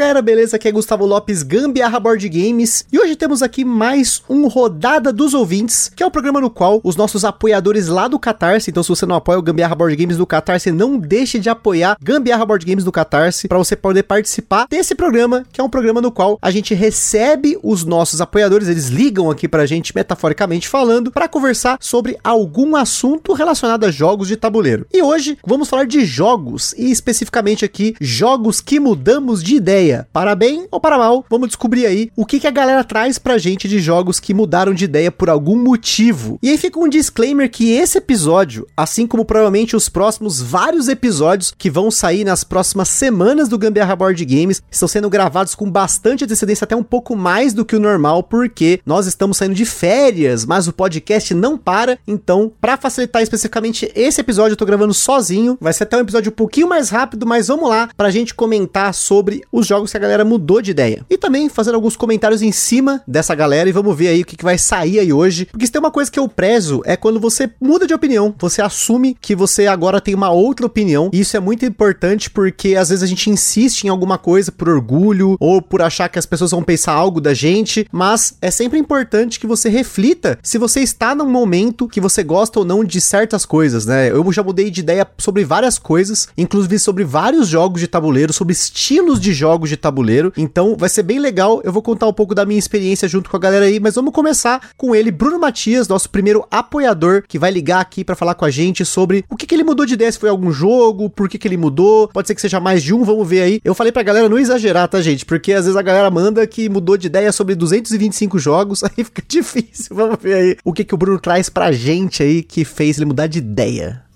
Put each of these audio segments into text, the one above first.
Galera, beleza? Aqui é Gustavo Lopes, Gambiarra Board Games, e hoje temos aqui mais um Rodada dos Ouvintes, que é o programa no qual os nossos apoiadores lá do Catarse, então se você não apoia o Gambiarra Board Games do Catarse, não deixe de apoiar Gambiarra Board Games do Catarse, para você poder participar desse programa, que é um programa no qual a gente recebe os nossos apoiadores, eles ligam aqui pra gente, metaforicamente falando, para conversar sobre algum assunto relacionado a jogos de tabuleiro. E hoje vamos falar de jogos, e especificamente aqui, jogos que mudamos de ideia. Para bem ou para mal, vamos descobrir aí o que, que a galera traz pra gente de jogos que mudaram de ideia por algum motivo. E aí fica um disclaimer que esse episódio, assim como provavelmente os próximos vários episódios que vão sair nas próximas semanas do Gambiarra Board Games, estão sendo gravados com bastante antecedência, até um pouco mais do que o normal, porque nós estamos saindo de férias, mas o podcast não para. Então, para facilitar especificamente esse episódio, eu tô gravando sozinho. Vai ser até um episódio um pouquinho mais rápido, mas vamos lá pra gente comentar sobre os jogos que a galera mudou de ideia. E também fazendo alguns comentários em cima dessa galera e vamos ver aí o que, que vai sair aí hoje. Porque se tem uma coisa que eu prezo é quando você muda de opinião, você assume que você agora tem uma outra opinião. E isso é muito importante porque às vezes a gente insiste em alguma coisa por orgulho ou por achar que as pessoas vão pensar algo da gente, mas é sempre importante que você reflita se você está num momento que você gosta ou não de certas coisas, né? Eu já mudei de ideia sobre várias coisas, inclusive sobre vários jogos de tabuleiro, sobre estilos de jogos de tabuleiro. Então vai ser bem legal. Eu vou contar um pouco da minha experiência junto com a galera aí, mas vamos começar com ele, Bruno Matias, nosso primeiro apoiador, que vai ligar aqui para falar com a gente sobre o que, que ele mudou de ideia, se foi algum jogo, por que, que ele mudou. Pode ser que seja mais de um, vamos ver aí. Eu falei pra galera não exagerar, tá, gente? Porque às vezes a galera manda que mudou de ideia sobre 225 jogos, aí fica difícil. Vamos ver aí o que, que o Bruno traz pra gente aí que fez ele mudar de ideia.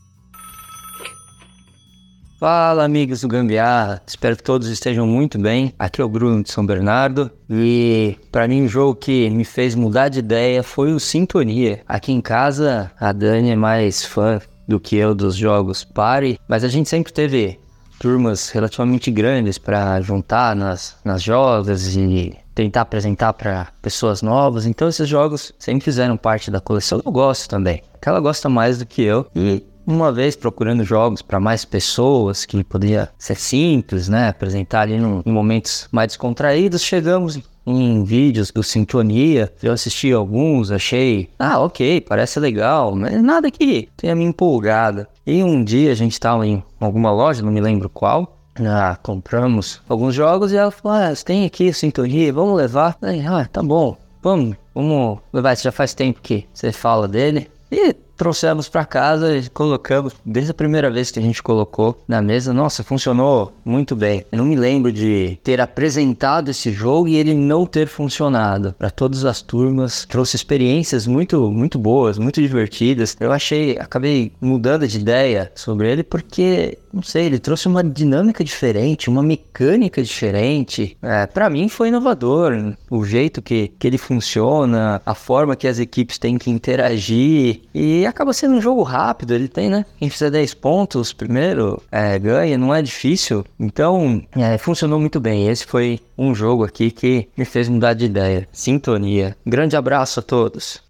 Fala amigos do Gambiarra, espero que todos estejam muito bem. Aqui é o Bruno de São Bernardo e para mim o jogo que me fez mudar de ideia foi o Sintonia. Aqui em casa a Dani é mais fã do que eu dos jogos Party, mas a gente sempre teve turmas relativamente grandes para juntar nas, nas jogas e tentar apresentar para pessoas novas. Então esses jogos sempre fizeram parte da coleção. Eu gosto também. Ela gosta mais do que eu e uma vez procurando jogos para mais pessoas, que poderia ser simples, né? Apresentar ali num, em momentos mais descontraídos, chegamos em vídeos do Sintonia. Eu assisti alguns, achei, ah, ok, parece legal, mas nada que tenha me empolgado. E um dia a gente estava em alguma loja, não me lembro qual. Ah, compramos alguns jogos e ela falou: Ah, você tem aqui Sintonia, vamos levar. Falei, ah, tá bom, vamos, vamos levar. Isso já faz tempo que você fala dele. E trouxemos para casa e colocamos, desde a primeira vez que a gente colocou na mesa, nossa, funcionou muito bem. Eu não me lembro de ter apresentado esse jogo e ele não ter funcionado. Para todas as turmas, trouxe experiências muito, muito boas, muito divertidas. Eu achei, acabei mudando de ideia sobre ele porque, não sei, ele trouxe uma dinâmica diferente, uma mecânica diferente. É, para mim foi inovador, o jeito que, que ele funciona, a forma que as equipes têm que interagir e acaba sendo um jogo rápido, ele tem, né? Quem fizer 10 pontos primeiro é, ganha, não é difícil. Então, é, funcionou muito bem. Esse foi um jogo aqui que me fez mudar de ideia. Sintonia. Grande abraço a todos.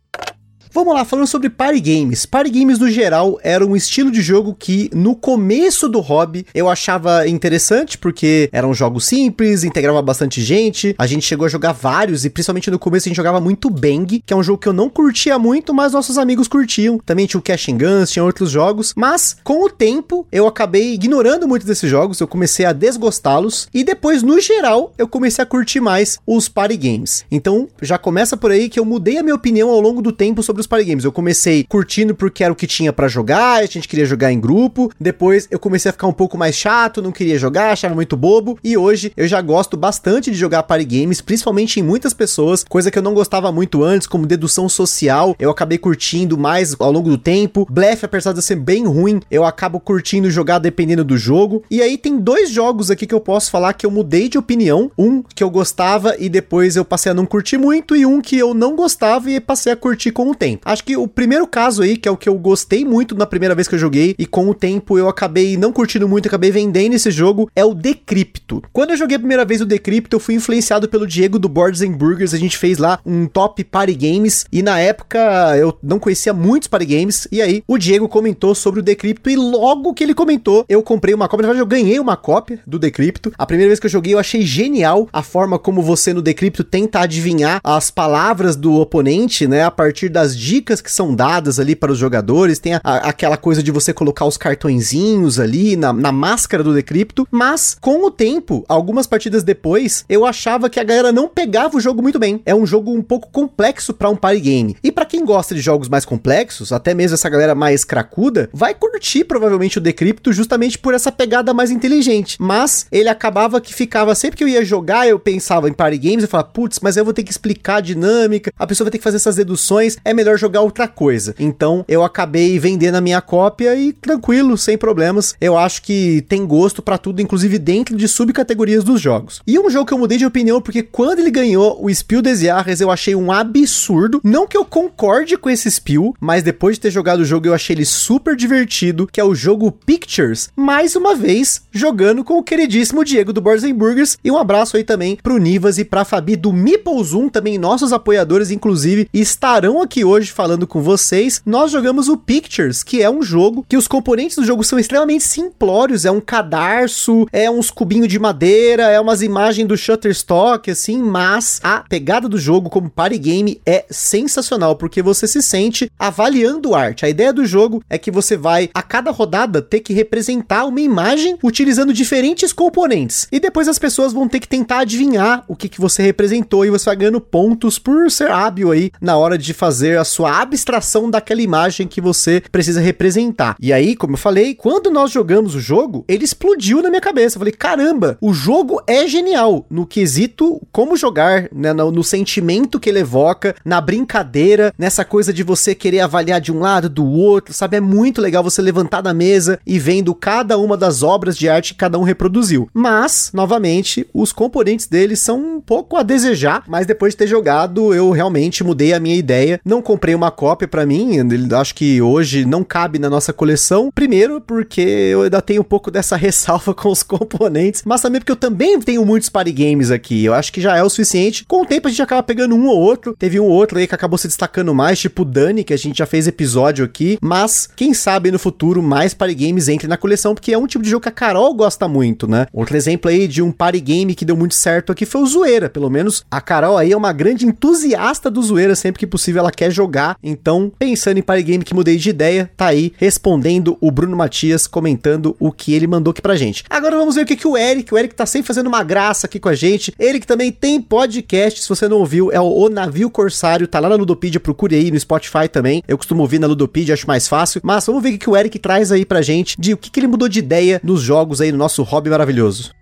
Vamos lá, falando sobre party games. Party games no geral era um estilo de jogo que no começo do hobby eu achava interessante porque eram jogos simples, integrava bastante gente. A gente chegou a jogar vários e principalmente no começo a gente jogava muito Bang, que é um jogo que eu não curtia muito, mas nossos amigos curtiam. Também tinha o Cash and Guns, tinha outros jogos, mas com o tempo eu acabei ignorando muito desses jogos, eu comecei a desgostá-los e depois no geral eu comecei a curtir mais os party games. Então já começa por aí que eu mudei a minha opinião ao longo do tempo sobre os party games. Eu comecei curtindo porque era o que tinha para jogar, a gente queria jogar em grupo. Depois eu comecei a ficar um pouco mais chato, não queria jogar, achava muito bobo. E hoje eu já gosto bastante de jogar party games, principalmente em muitas pessoas, coisa que eu não gostava muito antes, como dedução social. Eu acabei curtindo mais ao longo do tempo. Blefe, apesar de ser bem ruim, eu acabo curtindo jogar dependendo do jogo. E aí tem dois jogos aqui que eu posso falar que eu mudei de opinião. Um que eu gostava e depois eu passei a não curtir muito, e um que eu não gostava e passei a curtir com o tempo. Acho que o primeiro caso aí, que é o que eu gostei muito na primeira vez que eu joguei, e com o tempo eu acabei não curtindo muito, acabei vendendo esse jogo, é o Decrypto. Quando eu joguei a primeira vez o Decrypto, eu fui influenciado pelo Diego do Boards and Burgers, a gente fez lá um top party games, e na época eu não conhecia muitos party games, e aí o Diego comentou sobre o Decrypto, e logo que ele comentou, eu comprei uma cópia, na verdade eu ganhei uma cópia do Decrypto. A primeira vez que eu joguei eu achei genial a forma como você no Decrypto tenta adivinhar as palavras do oponente, né, a partir das dicas que são dadas ali para os jogadores, tem a, aquela coisa de você colocar os cartõezinhos ali na, na máscara do Decrypto, mas com o tempo, algumas partidas depois, eu achava que a galera não pegava o jogo muito bem. É um jogo um pouco complexo para um party game. E para quem gosta de jogos mais complexos, até mesmo essa galera mais cracuda, vai curtir provavelmente o Decrypto justamente por essa pegada mais inteligente. Mas ele acabava que ficava sempre que eu ia jogar, eu pensava em party games, eu falava, putz, mas eu vou ter que explicar a dinâmica, a pessoa vai ter que fazer essas deduções, é melhor jogar outra coisa. Então eu acabei vendendo a minha cópia e tranquilo, sem problemas. Eu acho que tem gosto para tudo, inclusive dentro de subcategorias dos jogos. E um jogo que eu mudei de opinião porque quando ele ganhou o Spiel des Jahres, eu achei um absurdo. Não que eu concorde com esse Spiel, mas depois de ter jogado o jogo eu achei ele super divertido, que é o jogo Pictures. Mais uma vez jogando com o queridíssimo Diego do Borzenburgers e um abraço aí também pro Nivas e pra Fabi do Meeple Zoom, também nossos apoiadores inclusive estarão aqui hoje falando com vocês. Nós jogamos o Pictures, que é um jogo que os componentes do jogo são extremamente simplórios, é um cadarço, é uns cubinhos de madeira, é umas imagens do Shutterstock, assim, mas a pegada do jogo como party game é sensacional, porque você se sente avaliando arte. A ideia do jogo é que você vai, a cada rodada, ter que representar uma imagem utilizando diferentes componentes. E depois as pessoas vão ter que tentar adivinhar o que, que você representou e você vai ganhando pontos por ser hábil aí na hora de fazer a sua abstração daquela imagem que você precisa representar. E aí, como eu falei, quando nós jogamos o jogo, ele explodiu na minha cabeça. Eu falei, caramba, o jogo é genial no quesito como jogar, né, no, no sentimento que ele evoca, na brincadeira, nessa coisa de você querer avaliar de um lado, do outro, sabe? É muito legal você levantar da mesa e vendo cada uma das obras de arte que cada um reproduziu. Mas, novamente, os componentes dele são um pouco a desejar, mas depois de ter jogado, eu realmente mudei a minha ideia. Não comprei uma cópia para mim, acho que hoje não cabe na nossa coleção. Primeiro, porque eu ainda tenho um pouco dessa ressalva com os componentes, mas também porque eu também tenho muitos party games aqui. Eu acho que já é o suficiente. Com o tempo a gente acaba pegando um ou outro. Teve um ou outro aí que acabou se destacando mais, tipo o Dani, que a gente já fez episódio aqui. Mas quem sabe no futuro mais party games entrem na coleção, porque é um tipo de jogo que a Carol gosta muito, né? Outro exemplo aí de um party game que deu muito certo aqui foi o Zoeira. Pelo menos a Carol aí é uma grande entusiasta do Zoeira, sempre que possível ela quer jogar. Então, pensando em party game que mudei de ideia, tá aí respondendo o Bruno Matias, comentando o que ele mandou aqui pra gente. Agora vamos ver o que, que o Eric, o Eric tá sempre fazendo uma graça aqui com a gente. Ele que também tem podcast, se você não ouviu, é o, o Navio Corsário, tá lá na Ludopedia, procure aí no Spotify também. Eu costumo ouvir na Ludopedia, acho mais fácil. Mas vamos ver o que, que o Eric traz aí pra gente, de o que, que ele mudou de ideia nos jogos aí no nosso hobby maravilhoso.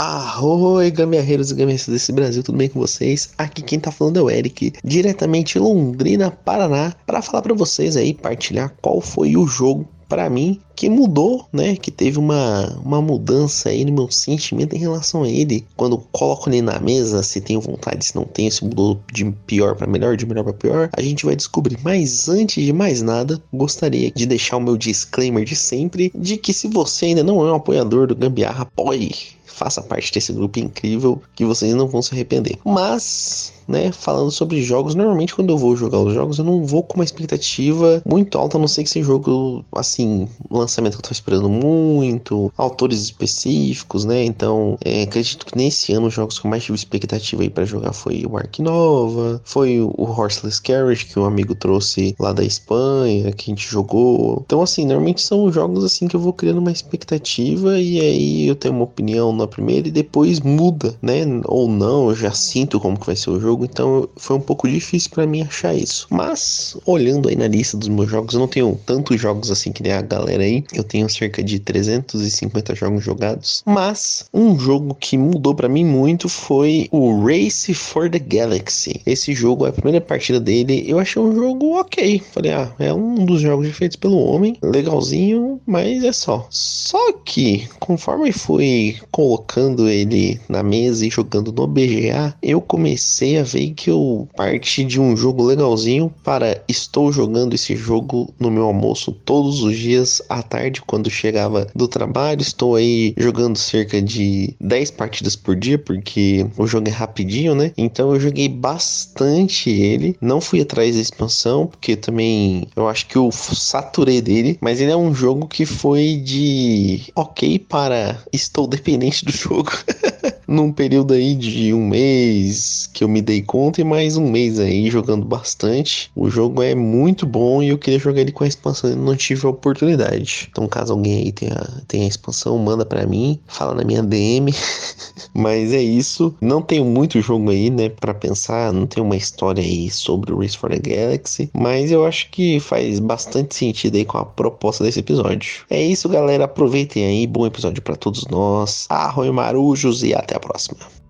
Arroi, gambiarreiros e gambiarreiras desse Brasil, tudo bem com vocês? Aqui quem tá falando é o Eric, diretamente Londrina, Paraná, para falar para vocês aí, partilhar qual foi o jogo para mim que mudou, né? Que teve uma, uma mudança aí no meu sentimento em relação a ele. Quando coloco ele na mesa, se tenho vontade, se não tenho, se mudou de pior para melhor, de melhor para pior, a gente vai descobrir. Mas antes de mais nada, gostaria de deixar o meu disclaimer de sempre de que se você ainda não é um apoiador do Gambiarra, apoie faça parte desse grupo incrível que vocês não vão se arrepender. Mas né, falando sobre jogos, normalmente quando eu vou jogar os jogos, eu não vou com uma expectativa muito alta, a não ser que seja jogo, assim, lançamento que eu tô esperando muito, autores específicos, né, então é, acredito que nesse ano os jogos que eu mais tive expectativa aí para jogar foi o Ark Nova, foi o Horseless Carriage que um amigo trouxe lá da Espanha, que a gente jogou, então assim, normalmente são jogos assim que eu vou criando uma expectativa e aí eu tenho uma opinião na primeira e depois muda, né, ou não, eu já sinto como que vai ser o jogo, jogo, então foi um pouco difícil para mim achar isso. Mas, olhando aí na lista dos meus jogos, eu não tenho tantos jogos assim que nem a galera aí. Eu tenho cerca de 350 jogos jogados. Mas, um jogo que mudou para mim muito foi o Race for the Galaxy. Esse jogo, a primeira partida dele, eu achei um jogo ok. Falei, ah, é um dos jogos feitos pelo homem, legalzinho, mas é só. Só que, conforme fui colocando ele na mesa e jogando no BGA, eu comecei a ver que eu parti de um jogo legalzinho para estou jogando esse jogo no meu almoço todos os dias à tarde quando chegava do trabalho. Estou aí jogando cerca de 10 partidas por dia porque o jogo é rapidinho, né? Então eu joguei bastante ele. Não fui atrás da expansão porque também eu acho que eu saturei dele, mas ele é um jogo que foi de ok para estou dependente do jogo. Num período aí de um mês que eu me dei conta e mais um mês aí jogando bastante. O jogo é muito bom e eu queria jogar ele com a expansão e não tive a oportunidade. Então, caso alguém aí tenha, tenha a expansão, manda para mim, fala na minha DM. Mas é isso. Não tenho muito jogo aí, né, para pensar. Não tem uma história aí sobre o Race for the Galaxy. Mas eu acho que faz bastante sentido aí com a proposta desse episódio. É isso, galera. Aproveitem aí. Bom episódio para todos nós. Arroi marujos e até a próxima.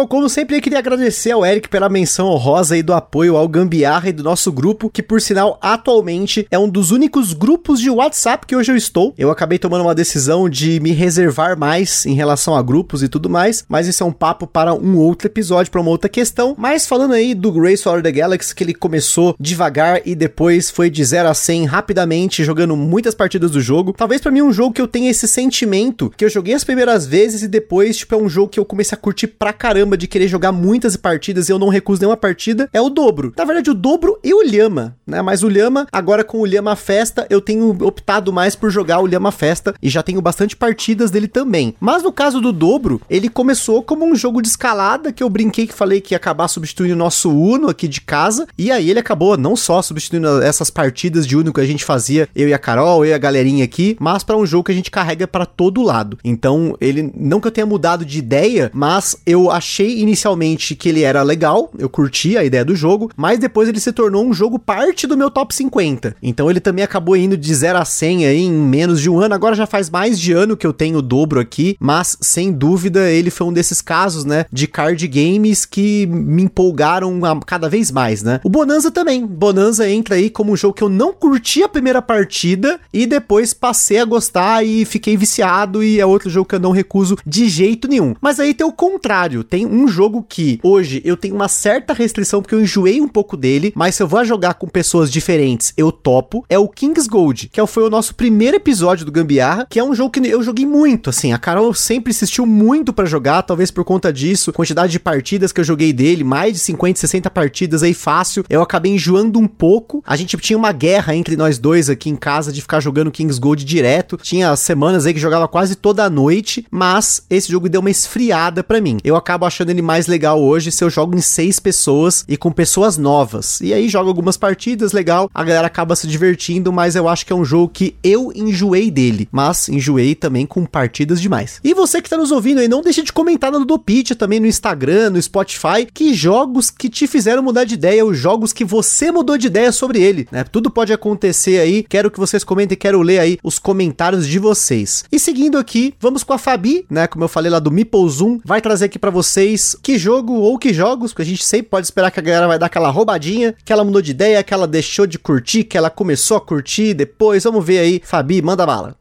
Bom, como sempre, eu queria agradecer ao Eric pela menção honrosa e do apoio ao Gambiarra e do nosso grupo, que por sinal, atualmente é um dos únicos grupos de WhatsApp que hoje eu estou. Eu acabei tomando uma decisão de me reservar mais em relação a grupos e tudo mais, mas isso é um papo para um outro episódio, para uma outra questão. Mas falando aí do Grace for the Galaxy, que ele começou devagar e depois foi de 0 a 100 rapidamente, jogando muitas partidas do jogo. Talvez para mim um jogo que eu tenha esse sentimento, que eu joguei as primeiras vezes e depois, tipo, é um jogo que eu comecei a curtir pra caramba de querer jogar muitas partidas e eu não recuso nenhuma partida, é o dobro. Na verdade, o dobro e o Lhama, né? Mas o Lhama, agora com o Lhama Festa, eu tenho optado mais por jogar o Lhama Festa e já tenho bastante partidas dele também. Mas no caso do dobro, ele começou como um jogo de escalada que eu brinquei que falei que ia acabar substituindo o nosso Uno aqui de casa. E aí ele acabou não só substituindo essas partidas de Uno que a gente fazia, eu e a Carol, eu e a galerinha aqui, mas para um jogo que a gente carrega para todo lado. Então, ele não que eu tenha mudado de ideia, mas eu achei achei inicialmente que ele era legal, eu curti a ideia do jogo, mas depois ele se tornou um jogo parte do meu top 50. Então ele também acabou indo de 0 a 100 aí em menos de um ano. Agora já faz mais de ano que eu tenho o dobro aqui, mas sem dúvida ele foi um desses casos, né, de card games que me empolgaram cada vez mais, né? O Bonanza também. Bonanza entra aí como um jogo que eu não curti a primeira partida e depois passei a gostar e fiquei viciado e é outro jogo que eu não recuso de jeito nenhum. Mas aí tem o contrário, tem um jogo que hoje eu tenho uma certa restrição porque eu enjoei um pouco dele, mas se eu vou jogar com pessoas diferentes, eu topo, é o King's Gold, que foi o nosso primeiro episódio do Gambiarra, que é um jogo que eu joguei muito, assim, a Carol sempre insistiu muito para jogar, talvez por conta disso, quantidade de partidas que eu joguei dele, mais de 50, 60 partidas aí fácil, eu acabei enjoando um pouco, a gente tinha uma guerra entre nós dois aqui em casa de ficar jogando King's Gold direto, tinha semanas aí que jogava quase toda a noite, mas esse jogo deu uma esfriada para mim, eu acabo achando ele mais legal hoje se eu jogo em seis pessoas e com pessoas novas. E aí jogo algumas partidas, legal, a galera acaba se divertindo, mas eu acho que é um jogo que eu enjoei dele. Mas enjoei também com partidas demais. E você que tá nos ouvindo aí, não deixe de comentar no Dopit, também no Instagram, no Spotify, que jogos que te fizeram mudar de ideia, os jogos que você mudou de ideia sobre ele, né? Tudo pode acontecer aí. Quero que vocês comentem, quero ler aí os comentários de vocês. E seguindo aqui, vamos com a Fabi, né? Como eu falei lá do Meeple Zoom, vai trazer aqui para vocês vocês que jogo ou que jogos, porque a gente sempre pode esperar que a galera vai dar aquela roubadinha, que ela mudou de ideia, que ela deixou de curtir, que ela começou a curtir depois. Vamos ver aí. Fabi, manda bala.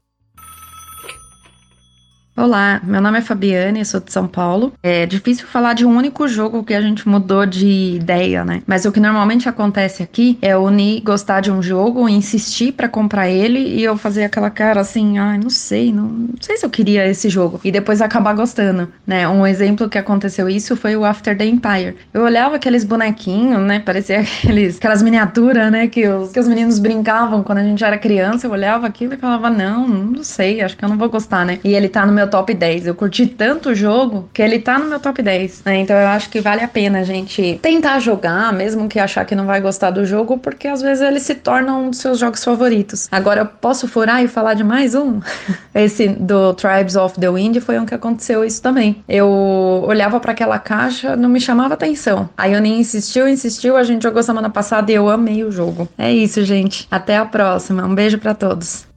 Olá, meu nome é Fabiane, sou de São Paulo. É difícil falar de um único jogo que a gente mudou de ideia, né? Mas o que normalmente acontece aqui é o Ni gostar de um jogo, insistir para comprar ele e eu fazer aquela cara assim, ai, ah, não sei, não, não, sei se eu queria esse jogo e depois acabar gostando, né? Um exemplo que aconteceu isso foi o After the Empire. Eu olhava aqueles bonequinhos, né? Parecia aqueles, aquelas miniaturas, né? Que os, que os meninos brincavam quando a gente era criança. Eu olhava aquilo e falava, não, não sei, acho que eu não vou gostar, né? E ele tá no meu top 10. Eu curti tanto o jogo que ele tá no meu top 10. Né? Então eu acho que vale a pena a gente tentar jogar, mesmo que achar que não vai gostar do jogo, porque às vezes ele se torna um dos seus jogos favoritos. Agora eu posso furar e falar de mais um? Esse do Tribes of the Wind foi um que aconteceu isso também. Eu olhava para aquela caixa, não me chamava atenção. Aí eu nem insistiu, insistiu, a gente jogou semana passada e eu amei o jogo. É isso, gente. Até a próxima. Um beijo para todos.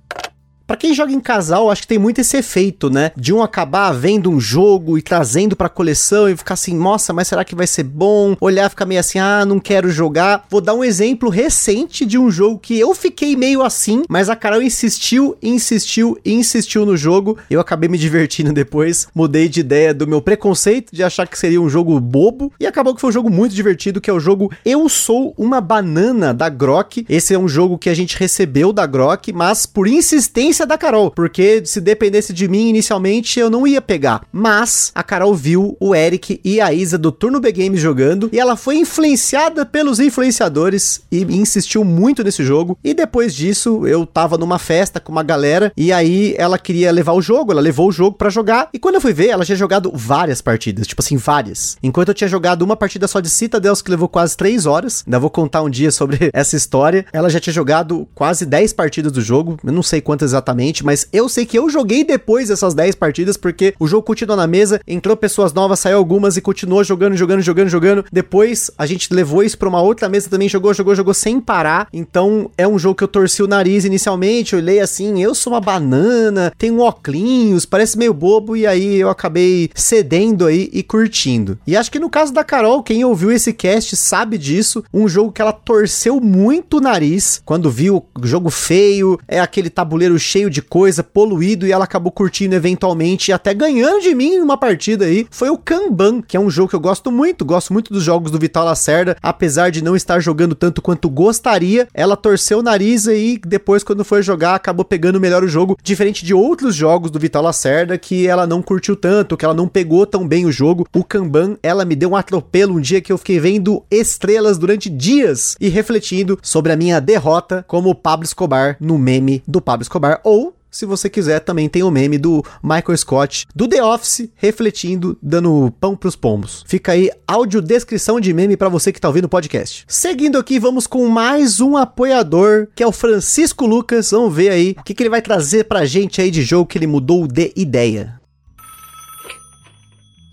Para quem joga em casal, acho que tem muito esse efeito, né? De um acabar vendo um jogo e trazendo pra coleção e ficar assim, nossa, mas será que vai ser bom? Olhar ficar meio assim, ah, não quero jogar. Vou dar um exemplo recente de um jogo que eu fiquei meio assim, mas a Carol insistiu, insistiu, insistiu no jogo. Eu acabei me divertindo depois, mudei de ideia do meu preconceito de achar que seria um jogo bobo e acabou que foi um jogo muito divertido, que é o jogo Eu Sou uma Banana da Grok. Esse é um jogo que a gente recebeu da Grok, mas por insistência da Carol, porque se dependesse de mim inicialmente eu não ia pegar. Mas a Carol viu o Eric e a Isa do Turno B Games jogando e ela foi influenciada pelos influenciadores e insistiu muito nesse jogo. E depois disso eu tava numa festa com uma galera e aí ela queria levar o jogo, ela levou o jogo para jogar. E quando eu fui ver, ela tinha jogado várias partidas, tipo assim, várias. Enquanto eu tinha jogado uma partida só de Citadels que levou quase 3 horas, ainda vou contar um dia sobre essa história. Ela já tinha jogado quase 10 partidas do jogo, eu não sei quantas exatamente, mas eu sei que eu joguei depois dessas 10 partidas porque o jogo continuou na mesa, entrou pessoas novas, saiu algumas e continuou jogando, jogando, jogando, jogando. Depois a gente levou isso para uma outra mesa também, jogou, jogou, jogou sem parar. Então é um jogo que eu torci o nariz inicialmente, olhei assim, eu sou uma banana, tenho óculos, parece meio bobo e aí eu acabei cedendo aí e curtindo. E acho que no caso da Carol, quem ouviu esse cast sabe disso, um jogo que ela torceu muito o nariz quando viu o jogo feio, é aquele tabuleiro cheio de coisa, poluído e ela acabou curtindo eventualmente e até ganhando de mim numa partida aí, foi o Kanban, que é um jogo que eu gosto muito, gosto muito dos jogos do Vital Lacerda, apesar de não estar jogando tanto quanto gostaria, ela torceu o nariz aí, depois quando foi jogar acabou pegando melhor o jogo, diferente de outros jogos do Vital Lacerda que ela não curtiu tanto, que ela não pegou tão bem o jogo. O Kanban, ela me deu um atropelo um dia que eu fiquei vendo estrelas durante dias e refletindo sobre a minha derrota como Pablo Escobar no meme do Pablo Escobar ou se você quiser, também tem o meme do Michael Scott do The Office refletindo, dando pão pros pombos. Fica aí audiodescrição de meme para você que tá ouvindo o podcast. Seguindo aqui, vamos com mais um apoiador, que é o Francisco Lucas. Vamos ver aí o que, que ele vai trazer pra gente aí de jogo que ele mudou de ideia.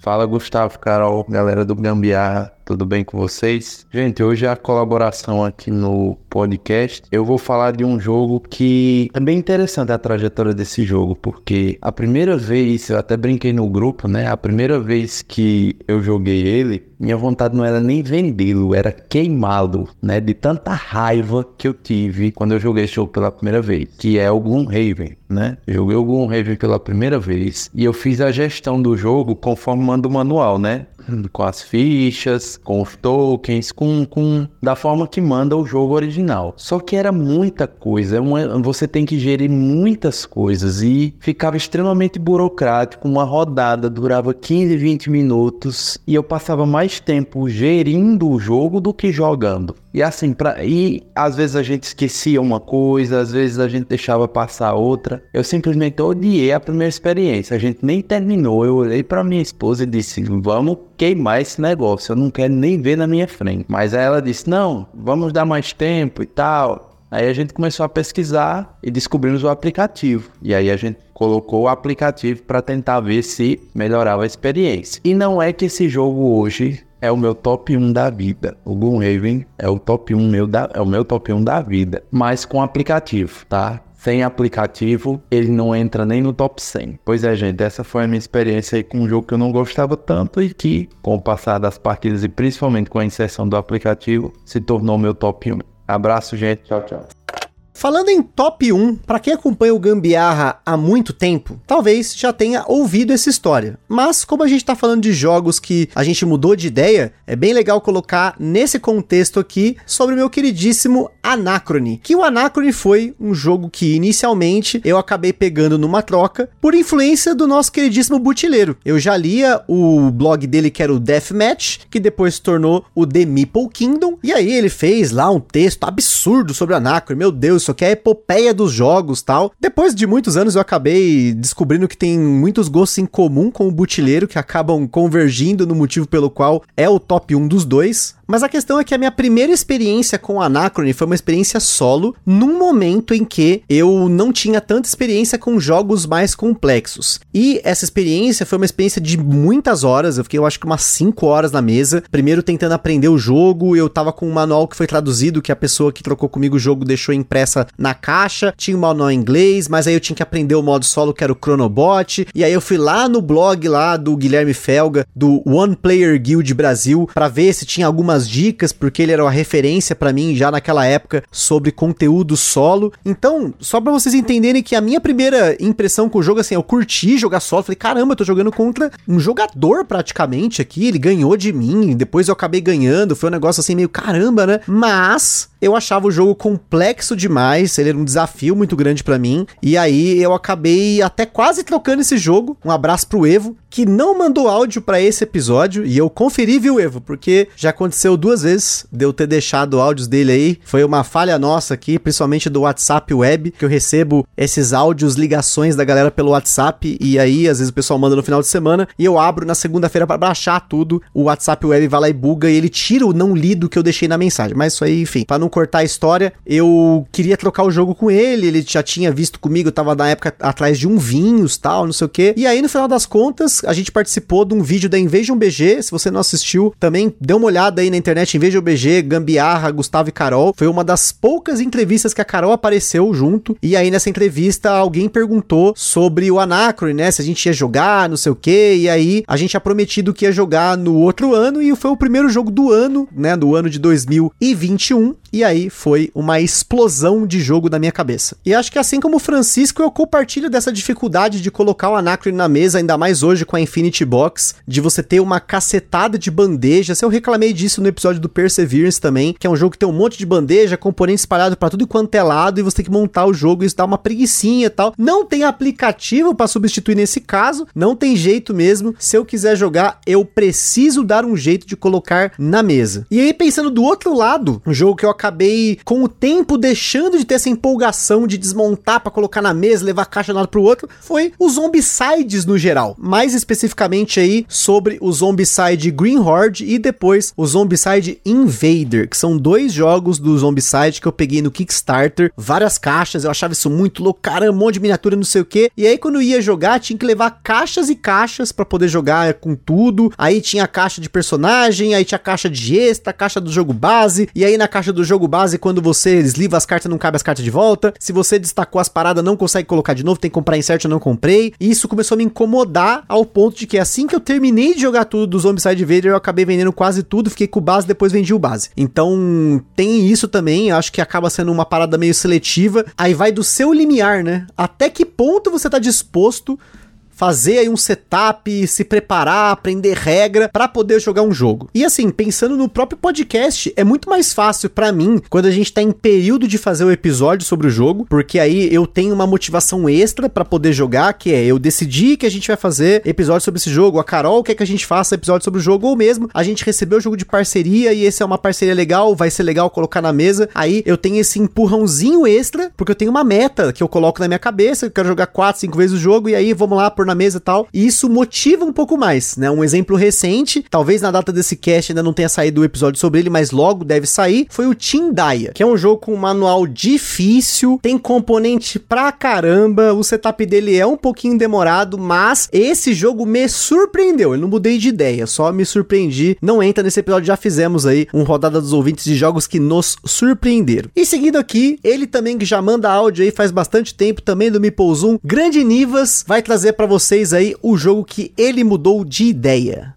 Fala Gustavo, Carol, galera do Gambiarra, tudo bem com vocês? Gente, hoje é a colaboração aqui no podcast. Eu vou falar de um jogo que é bem interessante a trajetória desse jogo, porque a primeira vez, eu até brinquei no grupo, né? A primeira vez que eu joguei ele, minha vontade não era nem vendê-lo, era queimá-lo, né? De tanta raiva que eu tive quando eu joguei esse jogo pela primeira vez, que é o Gloomhaven, né? Joguei o Gloomhaven pela primeira vez e eu fiz a gestão do jogo conforme manda o manual, né? Com as fichas, com os tokens, com, com da forma que manda o jogo original. Só que era muita coisa, é uma, você tem que gerir muitas coisas e ficava extremamente burocrático. Uma rodada durava 15, 20 minutos e eu passava mais tempo gerindo o jogo do que jogando. E assim, pra, e às vezes a gente esquecia uma coisa, às vezes a gente deixava passar outra. Eu simplesmente odiei a primeira experiência. A gente nem terminou. Eu olhei para minha esposa e disse: Vamos queimar esse negócio. Eu não quero nem ver na minha frente. Mas aí ela disse: Não, vamos dar mais tempo e tal. Aí a gente começou a pesquisar e descobrimos o aplicativo. E aí a gente colocou o aplicativo para tentar ver se melhorava a experiência. E não é que esse jogo hoje é o meu top 1 da vida. O Gloomhaven é o top 1 meu da, é o meu top 1 da vida, mas com aplicativo, tá? Sem aplicativo, ele não entra nem no top 100. Pois é, gente, essa foi a minha experiência aí com um jogo que eu não gostava tanto e que, com o passar das partidas e principalmente com a inserção do aplicativo, se tornou meu top 1. Abraço, gente. Tchau, tchau. Falando em top 1, para quem acompanha o Gambiarra há muito tempo, talvez já tenha ouvido essa história. Mas como a gente tá falando de jogos que a gente mudou de ideia, é bem legal colocar nesse contexto aqui sobre o meu queridíssimo Anacrone. Que o Anacrone foi um jogo que inicialmente eu acabei pegando numa troca por influência do nosso queridíssimo Butileiro. Eu já lia o blog dele que era o Deathmatch, que depois se tornou o The Meeple Kingdom, e aí ele fez lá um texto absurdo sobre Anacrone. Meu Deus, isso aqui é a epopeia dos jogos tal. Depois de muitos anos eu acabei descobrindo que tem muitos gostos em comum com o Butileiro que acabam convergindo no motivo pelo qual é o top 1 dos dois. Mas a questão é que a minha primeira experiência com o Anacrone foi uma experiência solo, num momento em que eu não tinha tanta experiência com jogos mais complexos. E essa experiência foi uma experiência de muitas horas, eu fiquei eu acho que umas 5 horas na mesa, primeiro tentando aprender o jogo, eu tava com um manual que foi traduzido, que a pessoa que trocou comigo o jogo deixou impressa na caixa, tinha um manual em inglês, mas aí eu tinha que aprender o modo solo que era o Chronobot, e aí eu fui lá no blog lá do Guilherme Felga, do One Player Guild Brasil, para ver se tinha algumas dicas, porque ele era uma referência para mim já naquela época sobre conteúdo solo. Então, só para vocês entenderem que a minha primeira impressão com o jogo, assim, eu curti jogar solo, falei, caramba, eu tô jogando contra um jogador praticamente aqui, ele ganhou de mim, depois eu acabei ganhando, foi um negócio assim meio caramba, né? Mas eu achava o jogo complexo demais, ele era um desafio muito grande para mim, e aí eu acabei até quase trocando esse jogo. Um abraço pro Evo, que não mandou áudio para esse episódio, e eu conferi, viu, Evo, porque já aconteceu duas vezes de eu ter deixado áudios dele aí. Foi uma falha nossa aqui, principalmente do WhatsApp Web, que eu recebo esses áudios, ligações da galera pelo WhatsApp, e aí às vezes o pessoal manda no final de semana, e eu abro na segunda-feira para baixar tudo. O WhatsApp Web vai lá e buga, e ele tira o não lido que eu deixei na mensagem. Mas isso aí, enfim, para não cortar a história, eu queria trocar o jogo com ele, ele já tinha visto comigo, tava na época atrás de um vinhos, tal, não sei o que. E aí no final das contas, a gente participou de um vídeo da Invasion BG, se você não assistiu, também dê uma olhada aí na internet, Invasion BG, Gambiarra, Gustavo e Carol. Foi uma das poucas entrevistas que a Carol apareceu junto, e aí nessa entrevista alguém perguntou sobre o Anacron, né, se a gente ia jogar, não sei o que, e aí a gente tinha prometido que ia jogar no outro ano, e foi o primeiro jogo do ano, né, do ano de 2021, e aí foi uma explosão de jogo na minha cabeça. E acho que assim como o Francisco, eu compartilho dessa dificuldade de colocar o Anacron na mesa, ainda mais hoje com a Infinity Box, de você ter uma cacetada de bandejas. Eu reclamei disso no episódio do Perseverance também, que é um jogo que tem um monte de bandeja, componente espalhado para tudo quanto é lado, e você tem que montar o jogo, e isso dá uma preguiçinha e tal. Não tem aplicativo para substituir nesse caso, não tem jeito mesmo. Se eu quiser jogar, eu preciso dar um jeito de colocar na mesa. E aí, pensando do outro lado, um jogo que eu acabei com o tempo deixando de ter essa empolgação de desmontar para colocar na mesa, levar a caixa de um lado pro outro, foi os Zombicides no geral. Mais especificamente aí sobre o Zombicide Green Horde e depois o Zombicide Invader, que são dois jogos do Zombicide que eu peguei no Kickstarter, várias caixas, eu achava isso muito louco, caramba, um monte de miniatura, não sei o que. E aí quando ia jogar, tinha que levar caixas e caixas para poder jogar com tudo. Aí tinha a caixa de personagem, aí tinha a caixa de extra, a caixa do jogo base, e aí na caixa do jogo base, quando você desliva as cartas, não cabe as cartas de volta. Se você destacou as paradas, não consegue colocar de novo, tem que comprar insert, eu não comprei. E isso começou a me incomodar ao ponto de que assim que eu terminei de jogar tudo do Zombicide Vader, eu acabei vendendo quase tudo, fiquei com o base, depois vendi o base. Então, tem isso também, acho que acaba sendo uma parada meio seletiva. Aí vai do seu limiar, né? Até que ponto você tá disposto fazer aí um setup, se preparar, aprender regra para poder jogar um jogo. E assim, pensando no próprio podcast, é muito mais fácil para mim quando a gente tá em período de fazer o episódio sobre o jogo, porque aí eu tenho uma motivação extra para poder jogar, que é eu decidi que a gente vai fazer episódio sobre esse jogo, a Carol quer que a gente faça episódio sobre o jogo ou mesmo a gente recebeu o jogo de parceria e esse é uma parceria legal, vai ser legal colocar na mesa. Aí eu tenho esse empurrãozinho extra, porque eu tenho uma meta que eu coloco na minha cabeça, eu quero jogar 4, 5 vezes o jogo e aí vamos lá por na mesa e tal. E isso motiva um pouco mais, né? Um exemplo recente, talvez na data desse cast ainda não tenha saído o episódio sobre ele, mas logo deve sair, foi o Team Daya, que é um jogo com manual difícil, tem componente pra caramba, o setup dele é um pouquinho demorado, mas esse jogo me surpreendeu. Eu não mudei de ideia, só me surpreendi. Não entra nesse episódio, já fizemos aí um rodada dos ouvintes de jogos que nos surpreenderam. E seguindo aqui, ele também que já manda áudio aí faz bastante tempo, também do Meeple Zoom, Grande Nivas, vai trazer para vocês aí o jogo que ele mudou de ideia.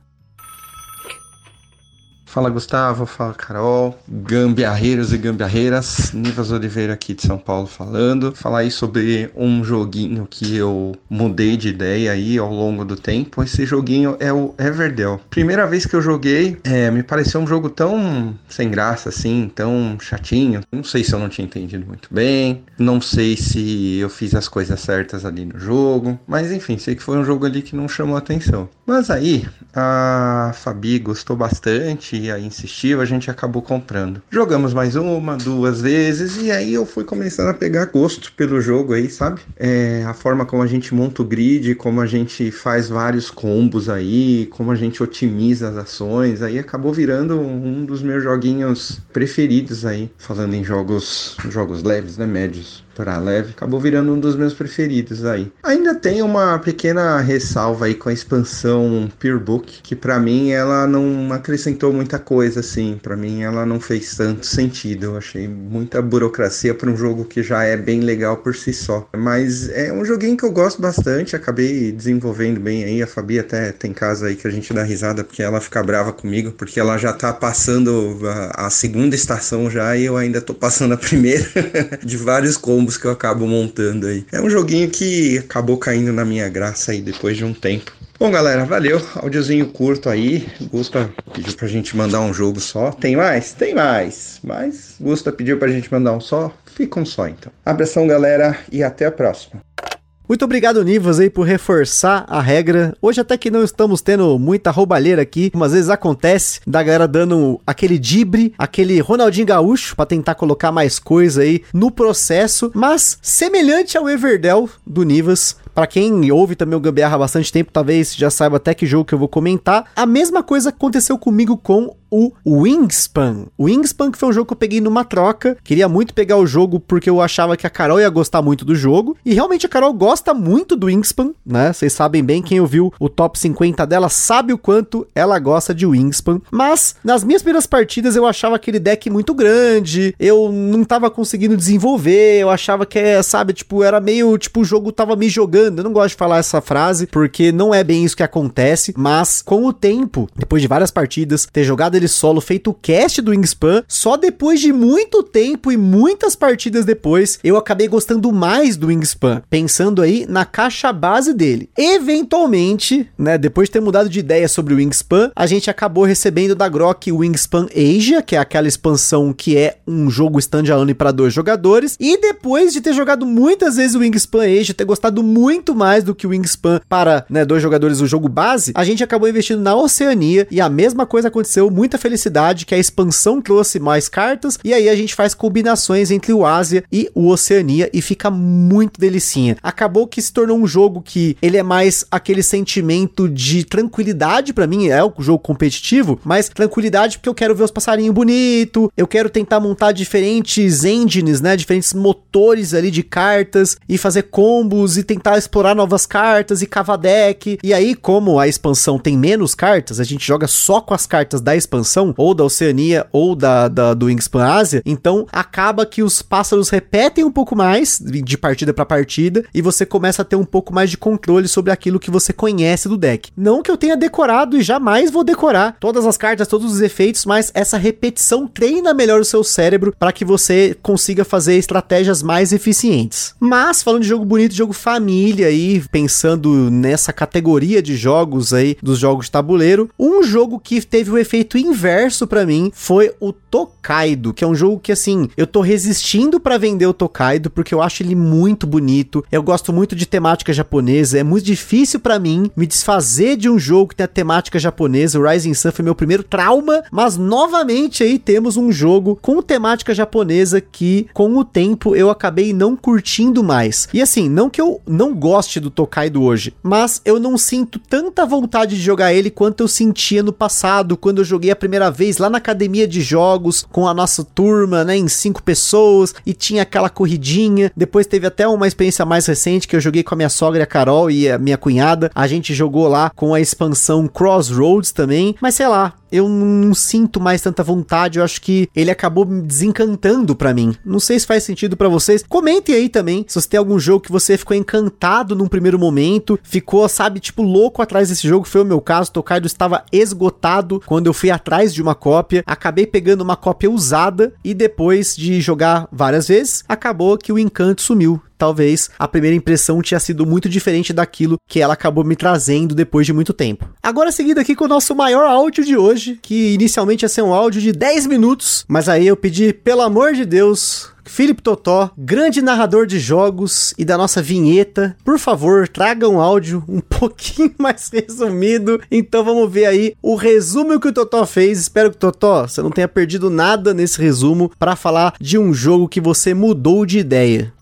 Fala Gustavo, fala Carol, gambiarreiros e gambiarreiras, Nivas Oliveira aqui de São Paulo falando. Falar aí sobre um joguinho que eu mudei de ideia aí ao longo do tempo. Esse joguinho é o Everdell. Primeira vez que eu joguei, é, me pareceu um jogo tão sem graça assim, tão chatinho. Não sei se eu não tinha entendido muito bem, não sei se eu fiz as coisas certas ali no jogo, mas enfim, sei que foi um jogo ali que não chamou atenção. Mas aí, a Fabi gostou bastante insistia, insistia, a gente acabou comprando. Jogamos mais uma, duas vezes e aí eu fui começando a pegar gosto pelo jogo aí, sabe? É, a forma como a gente monta o grid, como a gente faz vários combos aí, como a gente otimiza as ações, aí acabou virando um dos meus joguinhos preferidos aí, falando em jogos, jogos leves, né, médios para leve, acabou virando um dos meus preferidos aí. Ainda tem uma pequena ressalva aí com a expansão Peer Book, que para mim ela não acrescentou muita coisa assim, para mim ela não fez tanto sentido. Eu achei muita burocracia para um jogo que já é bem legal por si só. Mas é um joguinho que eu gosto bastante, acabei desenvolvendo bem aí. A Fabi até tem casa aí que a gente dá risada porque ela fica brava comigo, porque ela já tá passando a, a segunda estação já e eu ainda tô passando a primeira de vários combos combos que eu acabo montando aí. É um joguinho que acabou caindo na minha graça aí depois de um tempo. Bom, galera, valeu. Áudiozinho curto aí. Gusta pediu pra gente mandar um jogo só. Tem mais? Tem mais. Mas Gusta pediu pra gente mandar um só. Fica um só então. Abração, galera, e até a próxima. Muito obrigado, Nivas, aí, por reforçar a regra. Hoje até que não estamos tendo muita roubalheira aqui, mas às vezes acontece da galera dando aquele dibre, aquele Ronaldinho Gaúcho, para tentar colocar mais coisa aí no processo, mas semelhante ao Everdell do Nivas, para quem ouve também o Gambiarra há bastante tempo, talvez já saiba até que jogo que eu vou comentar. A mesma coisa aconteceu comigo com o Wingspan. O Wingspan que foi um jogo que eu peguei numa troca. Queria muito pegar o jogo porque eu achava que a Carol ia gostar muito do jogo. E realmente a Carol gosta muito do Wingspan, né? Vocês sabem bem, quem ouviu o top 50 dela sabe o quanto ela gosta de Wingspan. Mas nas minhas primeiras partidas eu achava aquele deck muito grande. Eu não tava conseguindo desenvolver. Eu achava que, é, sabe, tipo, era meio. Tipo, o jogo tava me jogando. Eu não gosto de falar essa frase porque não é bem isso que acontece. Mas com o tempo, depois de várias partidas, ter jogado ele solo, feito o cast do Wingspan, só depois de muito tempo e muitas partidas depois, eu acabei gostando mais do Wingspan, pensando aí na caixa base dele. Eventualmente, né, depois de ter mudado de ideia sobre o Wingspan, a gente acabou recebendo da Grok Wingspan Asia, que é aquela expansão que é um jogo standalone para dois jogadores, e depois de ter jogado muitas vezes o Wingspan Asia, ter gostado muito mais do que o Wingspan para, né, dois jogadores o jogo base, a gente acabou investindo na Oceania e a mesma coisa aconteceu muito muita felicidade que a expansão trouxe mais cartas e aí a gente faz combinações entre o Ásia e o Oceania e fica muito delicinha. Acabou que se tornou um jogo que ele é mais aquele sentimento de tranquilidade para mim, é o jogo competitivo, mas tranquilidade porque eu quero ver os passarinhos bonito, eu quero tentar montar diferentes engines, né, diferentes motores ali de cartas e fazer combos e tentar explorar novas cartas e cavar deck. E aí como a expansão tem menos cartas, a gente joga só com as cartas da expansão expansão, ou da Oceania, ou da, da do Wingspan Ásia, então acaba que os pássaros repetem um pouco mais de partida para partida e você começa a ter um pouco mais de controle sobre aquilo que você conhece do deck. Não que eu tenha decorado e jamais vou decorar todas as cartas, todos os efeitos, mas essa repetição treina melhor o seu cérebro para que você consiga fazer estratégias mais eficientes. Mas falando de jogo bonito, jogo família aí, pensando nessa categoria de jogos aí dos jogos de tabuleiro, um jogo que teve o efeito inverso para mim foi o Tokaido, que é um jogo que assim, eu tô resistindo para vender o Tokaido porque eu acho ele muito bonito. Eu gosto muito de temática japonesa, é muito difícil para mim me desfazer de um jogo que tem a temática japonesa. O Rising Sun foi meu primeiro trauma, mas novamente aí temos um jogo com temática japonesa que com o tempo eu acabei não curtindo mais. E assim, não que eu não goste do Tokaido hoje, mas eu não sinto tanta vontade de jogar ele quanto eu sentia no passado quando eu joguei a primeira vez lá na academia de jogos com a nossa turma, né, em cinco pessoas e tinha aquela corridinha. Depois teve até uma experiência mais recente que eu joguei com a minha sogra a Carol e a minha cunhada. A gente jogou lá com a expansão Crossroads também, mas sei lá, eu não sinto mais tanta vontade. Eu acho que ele acabou me desencantando para mim. Não sei se faz sentido para vocês. Comentem aí também se você tem algum jogo que você ficou encantado num primeiro momento, ficou, sabe, tipo louco atrás desse jogo. Foi o meu caso. Tokaido estava esgotado quando eu fui atrás de uma cópia. Acabei pegando uma cópia usada e depois de jogar várias vezes, acabou que o encanto sumiu talvez a primeira impressão tinha sido muito diferente daquilo que ela acabou me trazendo depois de muito tempo. Agora seguindo aqui com o nosso maior áudio de hoje, que inicialmente ia ser um áudio de 10 minutos, mas aí eu pedi, pelo amor de Deus, Felipe Totó, grande narrador de jogos e da nossa vinheta, por favor, traga um áudio um pouquinho mais resumido. Então vamos ver aí o resumo que o Totó fez. Espero que Totó, você não tenha perdido nada nesse resumo para falar de um jogo que você mudou de ideia.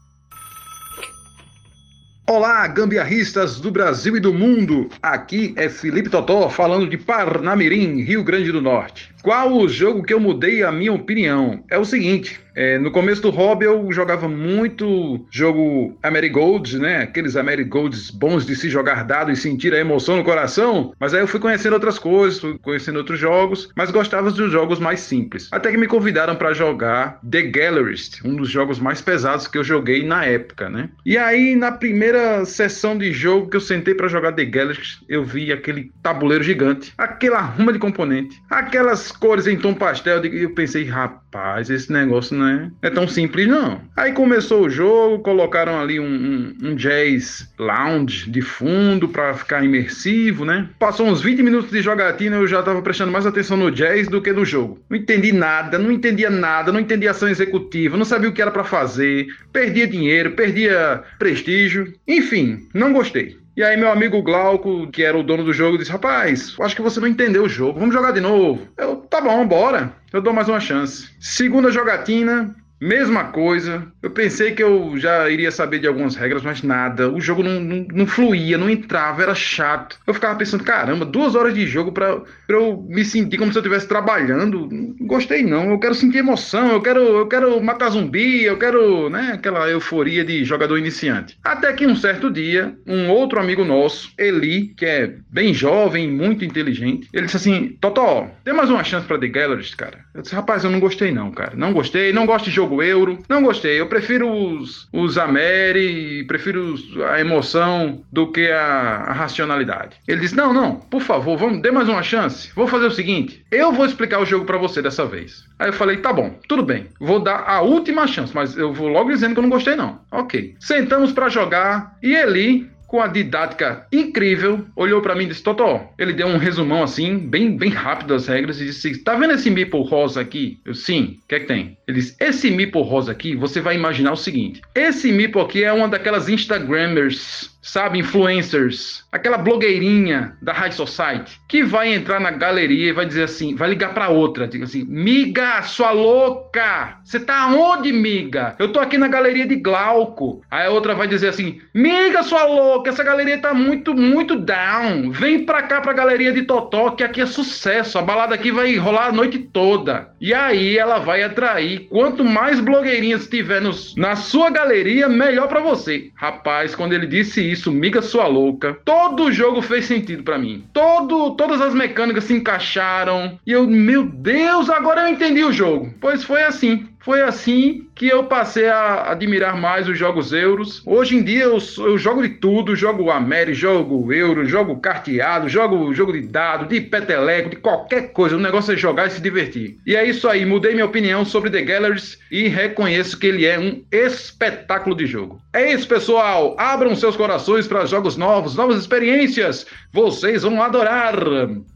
Olá, gambiarristas do Brasil e do mundo! Aqui é Felipe Totó falando de Parnamirim, Rio Grande do Norte. Qual o jogo que eu mudei a minha opinião? É o seguinte, é, no começo do hobby eu jogava muito jogo Amerigold, né? Aqueles Amerigolds bons de se jogar dado e sentir a emoção no coração. Mas aí eu fui conhecendo outras coisas, fui conhecendo outros jogos, mas gostava dos jogos mais simples. Até que me convidaram para jogar The Gallerist, um dos jogos mais pesados que eu joguei na época, né? E aí na primeira sessão de jogo que eu sentei para jogar The Gallerist, eu vi aquele tabuleiro gigante, aquela ruma de componente, aquelas cores em tom pastel, e eu pensei, rapaz, esse negócio não é, é tão simples não. Aí começou o jogo, colocaram ali um, um, um jazz lounge de fundo para ficar imersivo, né? Passou uns 20 minutos de jogatina, eu já tava prestando mais atenção no jazz do que no jogo. Não entendi nada, não entendia nada, não entendia ação executiva, não sabia o que era para fazer, perdia dinheiro, perdia prestígio, enfim, não gostei. E aí meu amigo Glauco, que era o dono do jogo, disse: Rapaz, acho que você não entendeu o jogo, vamos jogar de novo. Eu, tá bom, bora. Eu dou mais uma chance. Segunda jogatina, Mesma coisa. Eu pensei que eu já iria saber de algumas regras, mas nada. O jogo não, não, não fluía, não entrava, era chato. Eu ficava pensando, caramba, duas horas de jogo pra eu me sentir como se eu estivesse trabalhando. Não gostei, não. Eu quero sentir emoção, eu quero, eu quero matar zumbi, eu quero, né, aquela euforia de jogador iniciante. Até que um certo dia, um outro amigo nosso, Eli, que é bem jovem, muito inteligente, ele disse assim: Totó, tem mais uma chance pra The Galleries, cara. Eu disse, rapaz, eu não gostei, não, cara. Não gostei, não gosto de jogo jogo euro. Não gostei. Eu prefiro os, os Ameri, prefiro a emoção do que a, a, racionalidade. Ele disse: Não, não, por favor, vamos, dê mais uma chance. Vou fazer o seguinte: eu vou explicar o jogo para você dessa vez. Aí eu falei: Tá bom, tudo bem. Vou dar a última chance, mas eu vou logo dizendo que eu não gostei, não. Ok. Sentamos para jogar e ele com a didática incrível, olhou para mim e disse: Totó, ele deu um resumão assim, bem, bem rápido das regras e disse: Tá vendo esse meeple rosa aqui? Eu, sim, o que é que tem? Ele disse: Esse meeple rosa aqui, você vai imaginar o seguinte: esse meeple aqui é uma daquelas Instagrammers sabe, influencers, aquela blogueirinha da High Society, que vai entrar na galeria e vai dizer assim, vai ligar para outra, diga assim, miga, sua louca, você tá onde, miga? Eu tô aqui na galeria de Glauco. Aí a outra vai dizer assim, miga, sua louca, essa galeria tá muito, muito down, vem pra cá pra galeria de Totó, que aqui é sucesso, a balada aqui vai rolar a noite toda. E aí ela vai atrair, quanto mais blogueirinhas tiver nos, na sua galeria, melhor para você. Rapaz, quando ele disse isso, miga sua louca. Todo o jogo fez sentido para mim. Todo, todas as mecânicas se encaixaram. E eu, meu Deus, agora eu entendi o jogo. Pois foi assim. Foi assim que eu passei a admirar mais os jogos euros. Hoje em dia eu, eu jogo de tudo, jogo América, jogo euro, jogo carteado, jogo jogo de dado, de peteleco, de qualquer coisa. O negócio é jogar e se divertir. E é isso aí, mudei minha opinião sobre The Galleries e reconheço que ele é um espetáculo de jogo. É isso, pessoal. Abram seus corações para jogos novos, novas experiências. Vocês vão adorar.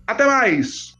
Até mais!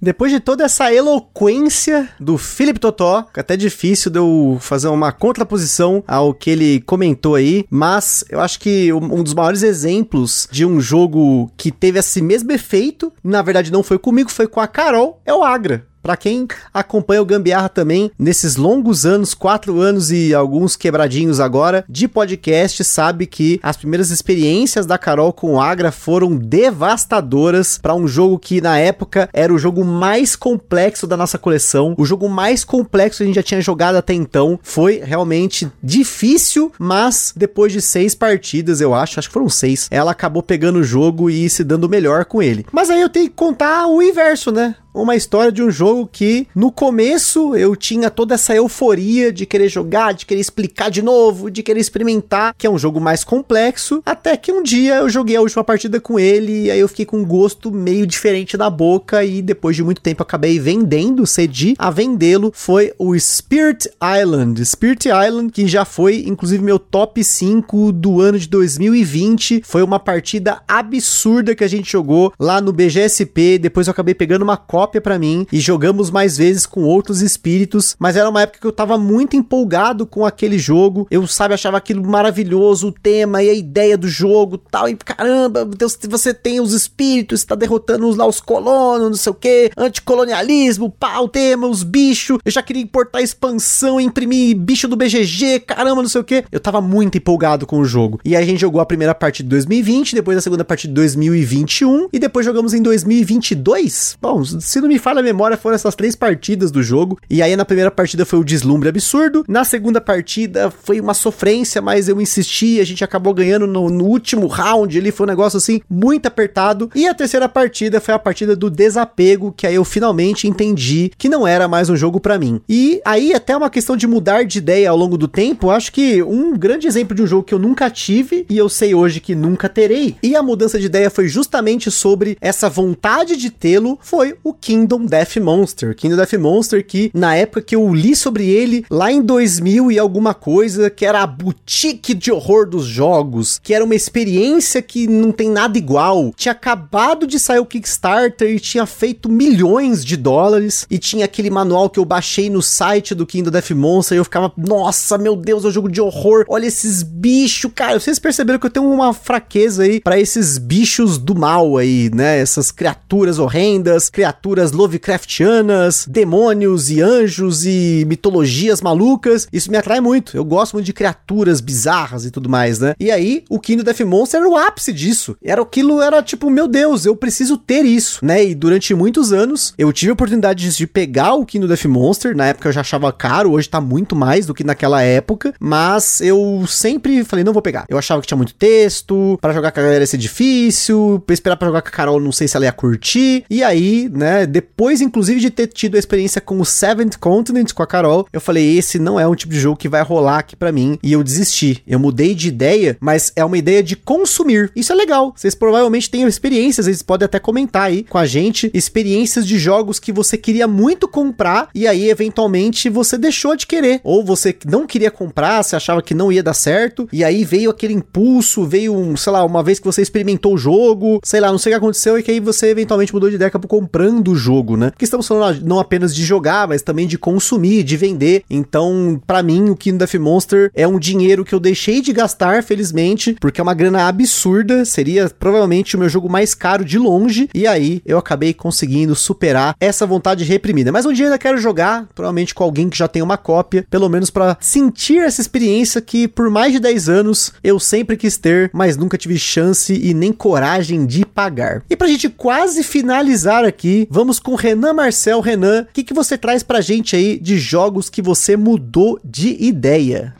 Depois de toda essa eloquência do Felipe Totó, que é até difícil de eu fazer uma contraposição ao que ele comentou aí, mas eu acho que um dos maiores exemplos de um jogo que teve esse mesmo efeito, na verdade não foi comigo, foi com a Carol, é o Agra. Para quem acompanha o Gambiarra também, nesses longos anos, quatro anos e alguns quebradinhos agora, de podcast, sabe que as primeiras experiências da Carol com o Agra foram devastadoras para um jogo que na época era o jogo mais complexo da nossa coleção, o jogo mais complexo que a gente já tinha jogado até então. Foi realmente difícil, mas depois de seis partidas, eu acho, acho que foram seis, ela acabou pegando o jogo e se dando melhor com ele. Mas aí eu tenho que contar o inverso, né? Uma história de um jogo que no começo eu tinha toda essa euforia de querer jogar, de querer explicar de novo, de querer experimentar, que é um jogo mais complexo, até que um dia eu joguei a última partida com ele e aí eu fiquei com um gosto meio diferente na boca e depois de muito tempo acabei vendendo, cedi a vendê-lo, foi o Spirit Island. Spirit Island, que já foi inclusive meu top 5 do ano de 2020, foi uma partida absurda que a gente jogou lá no BGSP, depois eu acabei pegando uma cópia para mim e jogamos mais vezes com outros espíritos, mas era uma época que eu tava muito empolgado com aquele jogo. Eu, sabe, achava aquilo maravilhoso, o tema e a ideia do jogo, tal, e caramba, Deus, você tem os espíritos, está derrotando lá os colonos, não sei o que, anticolonialismo, pá, o tema, os bichos. Eu já queria importar expansão, imprimir bicho do BGG, caramba, não sei o que. Eu tava muito empolgado com o jogo. E aí a gente jogou a primeira parte de 2020, depois a segunda parte de 2021 e depois jogamos em 2022. Bom, se não me falha a memória, foram essas três partidas do jogo. E aí na primeira partida foi o deslumbre absurdo, na segunda partida foi uma sofrência, mas eu insisti, a gente acabou ganhando no, no último round, ele foi um negócio assim muito apertado. E a terceira partida foi a partida do desapego, que aí eu finalmente entendi que não era mais um jogo para mim. E aí até uma questão de mudar de ideia ao longo do tempo, acho que um grande exemplo de um jogo que eu nunca tive e eu sei hoje que nunca terei. E a mudança de ideia foi justamente sobre essa vontade de tê-lo, foi o Kingdom Death Monster. Kingdom Death Monster que na época que eu li sobre ele lá em 2000 e alguma coisa, que era a boutique de horror dos jogos, que era uma experiência que não tem nada igual. Tinha acabado de sair o Kickstarter e tinha feito milhões de dólares e tinha aquele manual que eu baixei no site do Kingdom Death Monster e eu ficava, nossa, meu Deus, é um jogo de horror. Olha esses bichos, cara. Vocês perceberam que eu tenho uma fraqueza aí para esses bichos do mal aí, né? Essas criaturas horrendas, criaturas Lovecraftianas, demônios e anjos e mitologias malucas. Isso me atrai muito. Eu gosto muito de criaturas bizarras e tudo mais, né? E aí, o Kingdom Death Monster era o ápice disso. Era aquilo, era tipo, meu Deus, eu preciso ter isso, né? E durante muitos anos, eu tive a oportunidade de pegar o Kingdom Death Monster. Na época eu já achava caro, hoje tá muito mais do que naquela época. Mas eu sempre falei, não vou pegar. Eu achava que tinha muito texto, para jogar com a galera ia ser difícil, pra esperar pra jogar com a Carol, não sei se ela ia curtir. E aí, né, depois, inclusive, de ter tido a experiência com o Seventh Continent com a Carol, eu falei, esse não é um tipo de jogo que vai rolar aqui para mim. E eu desisti. Eu mudei de ideia, mas é uma ideia de consumir. Isso é legal. Vocês provavelmente têm experiências, eles podem até comentar aí com a gente, experiências de jogos que você queria muito comprar e aí, eventualmente, você deixou de querer. Ou você não queria comprar, você achava que não ia dar certo, e aí veio aquele impulso, veio um, sei lá, uma vez que você experimentou o jogo, sei lá, não sei o que aconteceu, e que aí você eventualmente mudou de ideia, acabou comprando o jogo, né? Porque estamos falando não apenas de jogar, mas também de consumir, de vender. Então, para mim, o Kingdom Death Monster é um dinheiro que eu deixei de gastar, felizmente, porque é uma grana absurda, seria provavelmente o meu jogo mais caro de longe, e aí eu acabei conseguindo superar essa vontade reprimida. Mas um dia ainda quero jogar, provavelmente com alguém que já tem uma cópia, pelo menos para sentir essa experiência que por mais de 10 anos eu sempre quis ter, mas nunca tive chance e nem coragem de pagar. E pra gente quase finalizar aqui, vamos com Renan Marcel. Renan, o que, que você traz pra gente aí de jogos que você mudou de ideia?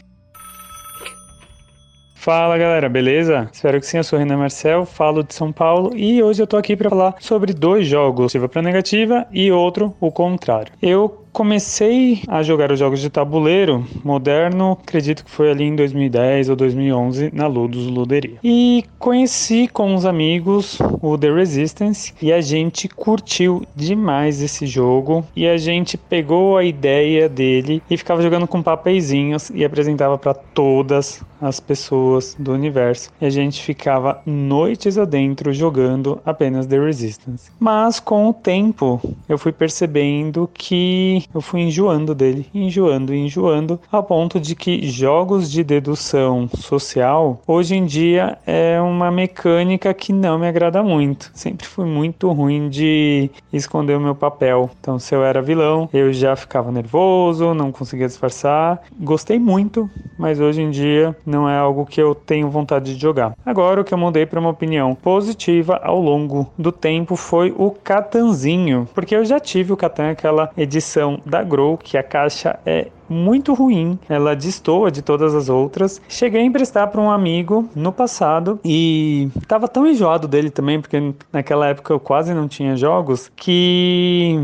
Fala galera, beleza? Espero que sim, eu sou Renan Marcel, falo de São Paulo e hoje eu tô aqui para falar sobre dois jogos, positiva para negativa e outro o contrário. Eu comecei a jogar os jogos de tabuleiro moderno, acredito que foi ali em 2010 ou 2011 na Ludus Luderia. E conheci com uns amigos o The Resistance e a gente curtiu demais esse jogo e a gente pegou a ideia dele e ficava jogando com papeizinhos e apresentava para todas as pessoas do universo. E a gente ficava noites adentro jogando apenas The Resistance. Mas com o tempo eu fui percebendo que eu fui enjoando dele, enjoando, enjoando, a ponto de que jogos de dedução social hoje em dia é uma mecânica que não me agrada muito. Sempre fui muito ruim de esconder o meu papel. Então, se eu era vilão, eu já ficava nervoso, não conseguia disfarçar. Gostei muito, mas hoje em dia não é algo que eu tenho vontade de jogar. Agora, o que eu mudei para uma opinião positiva ao longo do tempo foi o Catanzinho, porque eu já tive o Catan, aquela edição da Grow, que a caixa é muito ruim, ela destoa de todas as outras. Cheguei a emprestar para um amigo no passado e tava tão enjoado dele também, porque naquela época eu quase não tinha jogos, que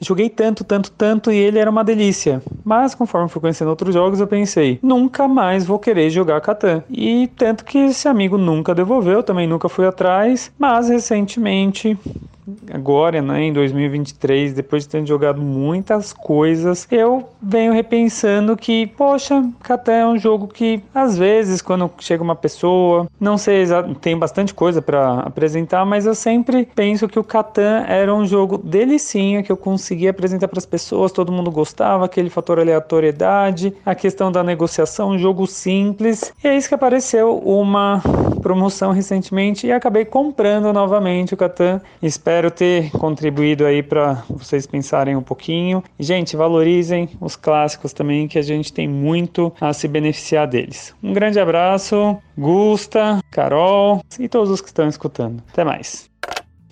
joguei tanto, tanto, tanto e ele era uma delícia. Mas conforme fui conhecendo outros jogos, eu pensei, nunca mais vou querer jogar Catan. E tanto que esse amigo nunca devolveu, também nunca fui atrás, mas recentemente agora, né, em 2023, depois de ter jogado muitas coisas, eu venho repensando que, poxa, Catan é um jogo que às vezes quando chega uma pessoa, não sei, tem bastante coisa para apresentar, mas eu sempre penso que o Catan era um jogo delicinha que eu conseguia apresentar para as pessoas, todo mundo gostava, aquele fator aleatoriedade, a questão da negociação, um jogo simples. E é isso que apareceu uma promoção recentemente e acabei comprando novamente o Catan. Espero Espero ter contribuído aí para vocês pensarem um pouquinho. E, gente, valorizem os clássicos também, que a gente tem muito a se beneficiar deles. Um grande abraço, Gusta, Carol e todos os que estão escutando. Até mais.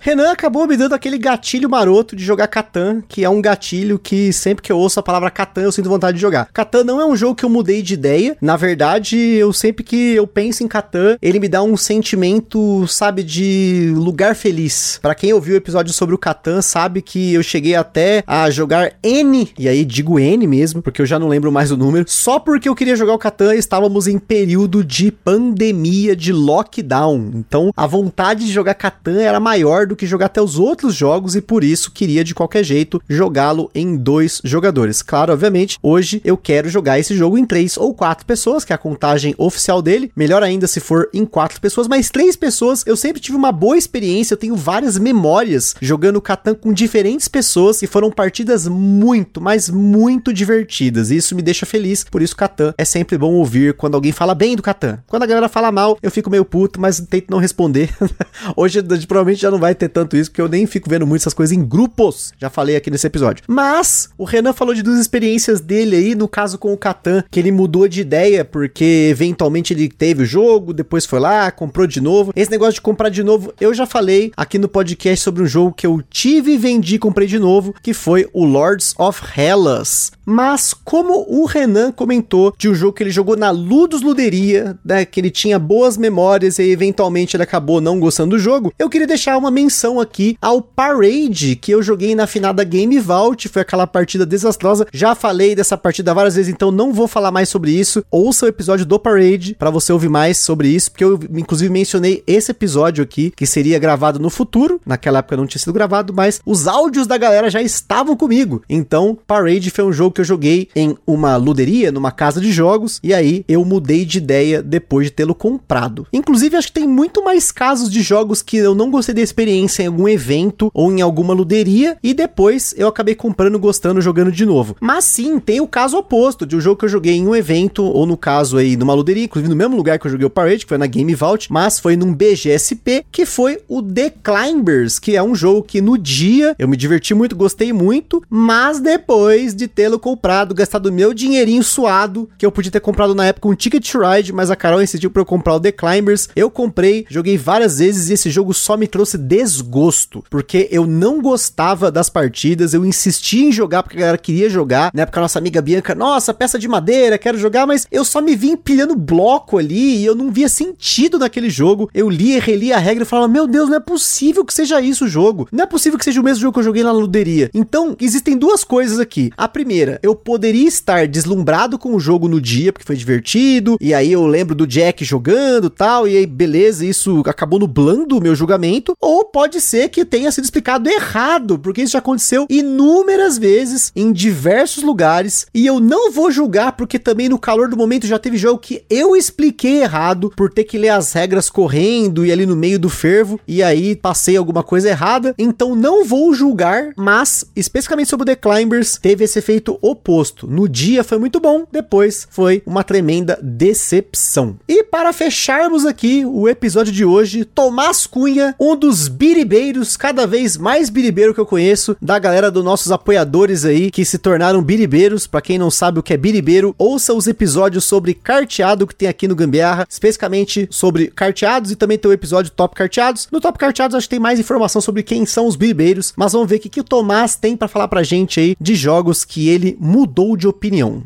Renan acabou me dando aquele gatilho maroto de jogar Catan, que é um gatilho que sempre que eu ouço a palavra Catan eu sinto vontade de jogar. Catan não é um jogo que eu mudei de ideia. Na verdade, eu sempre que eu penso em Catan, ele me dá um sentimento, sabe, de lugar feliz. Para quem ouviu o episódio sobre o Catan, sabe que eu cheguei até a jogar N, e aí digo N mesmo, porque eu já não lembro mais o número, só porque eu queria jogar o Catan estávamos em período de pandemia, de lockdown. Então, a vontade de jogar Catan era maior do que jogar até os outros jogos e por isso queria de qualquer jeito jogá-lo em dois jogadores. Claro, obviamente, hoje eu quero jogar esse jogo em três ou quatro pessoas, que é a contagem oficial dele. Melhor ainda se for em quatro pessoas, mas três pessoas eu sempre tive uma boa experiência. Eu tenho várias memórias jogando Catan com diferentes pessoas e foram partidas muito, mas muito divertidas. E isso me deixa feliz. Por isso, Catan é sempre bom ouvir quando alguém fala bem do Catan. Quando a galera fala mal, eu fico meio puto, mas tento não responder. hoje provavelmente já não vai ter tanto isso, porque eu nem fico vendo muito essas coisas em grupos. Já falei aqui nesse episódio. Mas o Renan falou de duas experiências dele aí, no caso com o Catan, que ele mudou de ideia porque eventualmente ele teve o jogo, depois foi lá, comprou de novo. Esse negócio de comprar de novo, eu já falei aqui no podcast sobre um jogo que eu tive, vendi e comprei de novo, que foi o Lords of Hellas. Mas como o Renan comentou de um jogo que ele jogou na Ludus Luderia, né, que ele tinha boas memórias e eventualmente ele acabou não gostando do jogo, eu queria deixar uma menção menção aqui ao Parade, que eu joguei na finada Game Vault, foi aquela partida desastrosa. Já falei dessa partida várias vezes, então não vou falar mais sobre isso. Ouça o episódio do Parade para você ouvir mais sobre isso, porque eu inclusive mencionei esse episódio aqui, que seria gravado no futuro. Naquela época não tinha sido gravado, mas os áudios da galera já estavam comigo. Então, Parade foi um jogo que eu joguei em uma luderia, numa casa de jogos, e aí eu mudei de ideia depois de tê-lo comprado. Inclusive, acho que tem muito mais casos de jogos que eu não gostei da experiência experiência em algum evento ou em alguma luderia e depois eu acabei comprando, gostando, jogando de novo. Mas sim, tem o caso oposto de um jogo que eu joguei em um evento ou no caso aí numa luderia, inclusive no mesmo lugar que eu joguei o Parade, que foi na Game Vault, mas foi num BGSP, que foi o The Climbers, que é um jogo que no dia eu me diverti muito, gostei muito, mas depois de tê-lo comprado, gastado meu dinheirinho suado, que eu podia ter comprado na época um Ticket Ride, mas a Carol insistiu para eu comprar o The Climbers, eu comprei, joguei várias vezes e esse jogo só me trouxe des desgosto, porque eu não gostava das partidas, eu insistia em jogar porque a galera queria jogar, na época a nossa amiga Bianca, nossa, peça de madeira, quero jogar, mas eu só me via empilhando bloco ali e eu não via sentido naquele jogo. Eu lia e a regra e falava, meu Deus, não é possível que seja isso o jogo. Não é possível que seja o mesmo jogo que eu joguei na luderia. Então, existem duas coisas aqui. A primeira, eu poderia estar deslumbrado com o jogo no dia, porque foi divertido, e aí eu lembro do Jack jogando tal, e aí beleza, isso acabou nublando o meu julgamento, ou pode pode ser que tenha sido explicado errado, porque isso já aconteceu inúmeras vezes em diversos lugares e eu não vou julgar porque também no calor do momento já teve jogo que eu expliquei errado por ter que ler as regras correndo e ali no meio do fervo e aí passei alguma coisa errada. Então não vou julgar, mas especificamente sobre o The Climbers teve esse efeito oposto. No dia foi muito bom, depois foi uma tremenda decepção. E para fecharmos aqui o episódio de hoje, Tomás Cunha, um dos biribeiros, cada vez mais biribeiro que eu conheço, da galera dos nossos apoiadores aí, que se tornaram biribeiros. Pra quem não sabe o que é biribeiro, ouça os episódios sobre carteado que tem aqui no Gambiarra, especificamente sobre carteados e também tem o episódio Top Carteados. No Top Carteados acho que tem mais informação sobre quem são os biribeiros, mas vamos ver o que, que o Tomás tem para falar pra gente aí de jogos que ele mudou de opinião.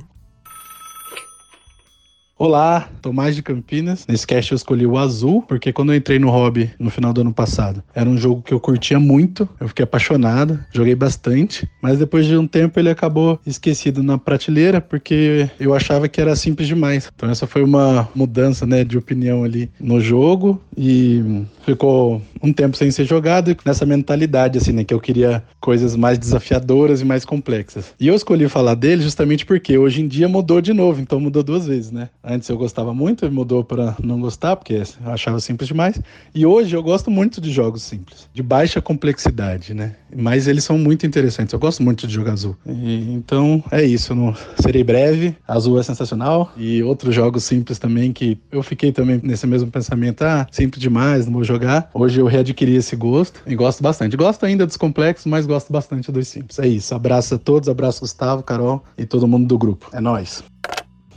Olá, Tomás de Campinas. Nesse cast eu escolhi o azul, porque quando eu entrei no hobby no final do ano passado, era um jogo que eu curtia muito, eu fiquei apaixonado, joguei bastante, mas depois de um tempo ele acabou esquecido na prateleira, porque eu achava que era simples demais. Então essa foi uma mudança, né, de opinião ali no jogo e ficou um tempo sem ser jogado nessa mentalidade, assim, né? Que eu queria coisas mais desafiadoras e mais complexas. E eu escolhi falar dele justamente porque hoje em dia mudou de novo, então mudou duas vezes, né? Antes eu gostava muito, mudou para não gostar, porque eu achava simples demais. E hoje eu gosto muito de jogos simples, de baixa complexidade, né? Mas eles são muito interessantes. Eu gosto muito de jogar azul. E, então é isso. Não serei breve. Azul é sensacional. E outros jogos simples também que eu fiquei também nesse mesmo pensamento. Ah, simples demais, não vou jogar. Hoje eu readquiri esse gosto e gosto bastante. Gosto ainda dos complexos, mas gosto bastante dos simples. É isso. Abraço a todos, abraço Gustavo, Carol e todo mundo do grupo. É nós.